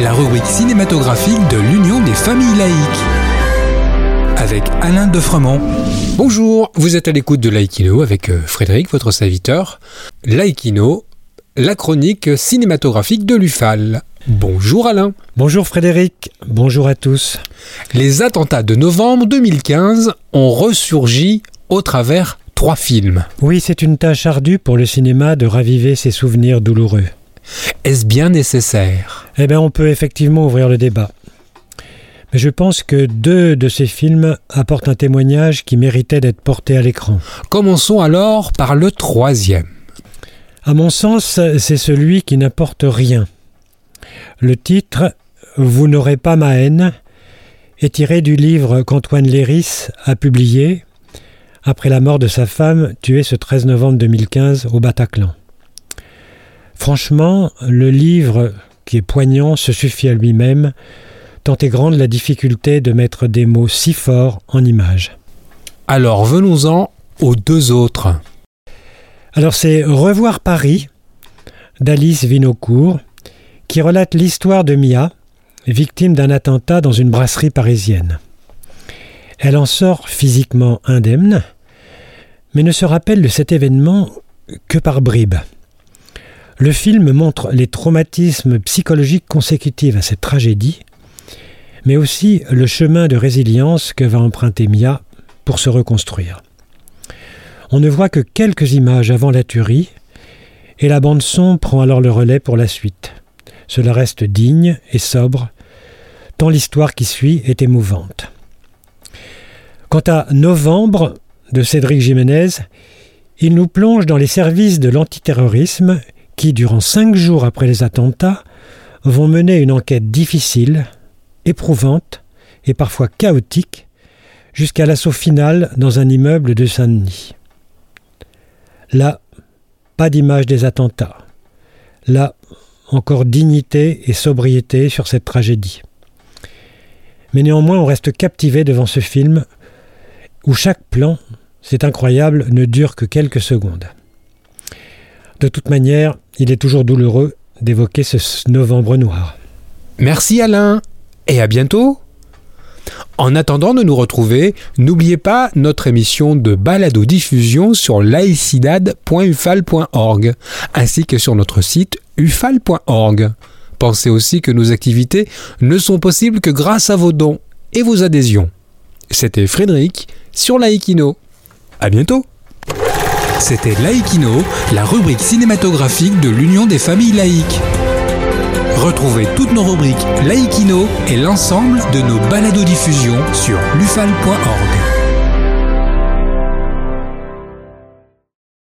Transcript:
La rubrique cinématographique de l'Union des familles laïques. Avec Alain Defremont. Bonjour, vous êtes à l'écoute de Laïkino avec euh, Frédéric, votre serviteur. Laïkino, la chronique cinématographique de l'UFAL. Bonjour Alain. Bonjour Frédéric, bonjour à tous. Les attentats de novembre 2015 ont ressurgi au travers trois films. Oui, c'est une tâche ardue pour le cinéma de raviver ses souvenirs douloureux. Est-ce bien nécessaire? Eh bien, on peut effectivement ouvrir le débat. Mais je pense que deux de ces films apportent un témoignage qui méritait d'être porté à l'écran. Commençons alors par le troisième. À mon sens, c'est celui qui n'apporte rien. Le titre Vous n'aurez pas ma haine est tiré du livre qu'Antoine Léris a publié après la mort de sa femme tuée ce 13 novembre 2015 au Bataclan. Franchement, le livre, qui est poignant, se suffit à lui-même, tant est grande la difficulté de mettre des mots si forts en images. Alors venons-en aux deux autres. Alors c'est Revoir Paris d'Alice Vinocourt, qui relate l'histoire de Mia, victime d'un attentat dans une brasserie parisienne. Elle en sort physiquement indemne, mais ne se rappelle de cet événement que par bribes. Le film montre les traumatismes psychologiques consécutifs à cette tragédie, mais aussi le chemin de résilience que va emprunter Mia pour se reconstruire. On ne voit que quelques images avant la tuerie, et la bande son prend alors le relais pour la suite. Cela reste digne et sobre, tant l'histoire qui suit est émouvante. Quant à Novembre de Cédric Jiménez, il nous plonge dans les services de l'antiterrorisme qui, durant cinq jours après les attentats, vont mener une enquête difficile, éprouvante et parfois chaotique, jusqu'à l'assaut final dans un immeuble de Saint-Denis. Là, pas d'image des attentats. Là, encore dignité et sobriété sur cette tragédie. Mais néanmoins, on reste captivé devant ce film où chaque plan, c'est incroyable, ne dure que quelques secondes. De toute manière, il est toujours douloureux d'évoquer ce novembre noir. Merci Alain et à bientôt. En attendant de nous retrouver, n'oubliez pas notre émission de balado diffusion sur laicidad.ufal.org ainsi que sur notre site ufal.org. Pensez aussi que nos activités ne sont possibles que grâce à vos dons et vos adhésions. C'était Frédéric sur Laïkino. À bientôt. C'était Laïkino, la rubrique cinématographique de l'Union des familles laïques. Retrouvez toutes nos rubriques Laïkino et l'ensemble de nos balados diffusions sur lufal.org.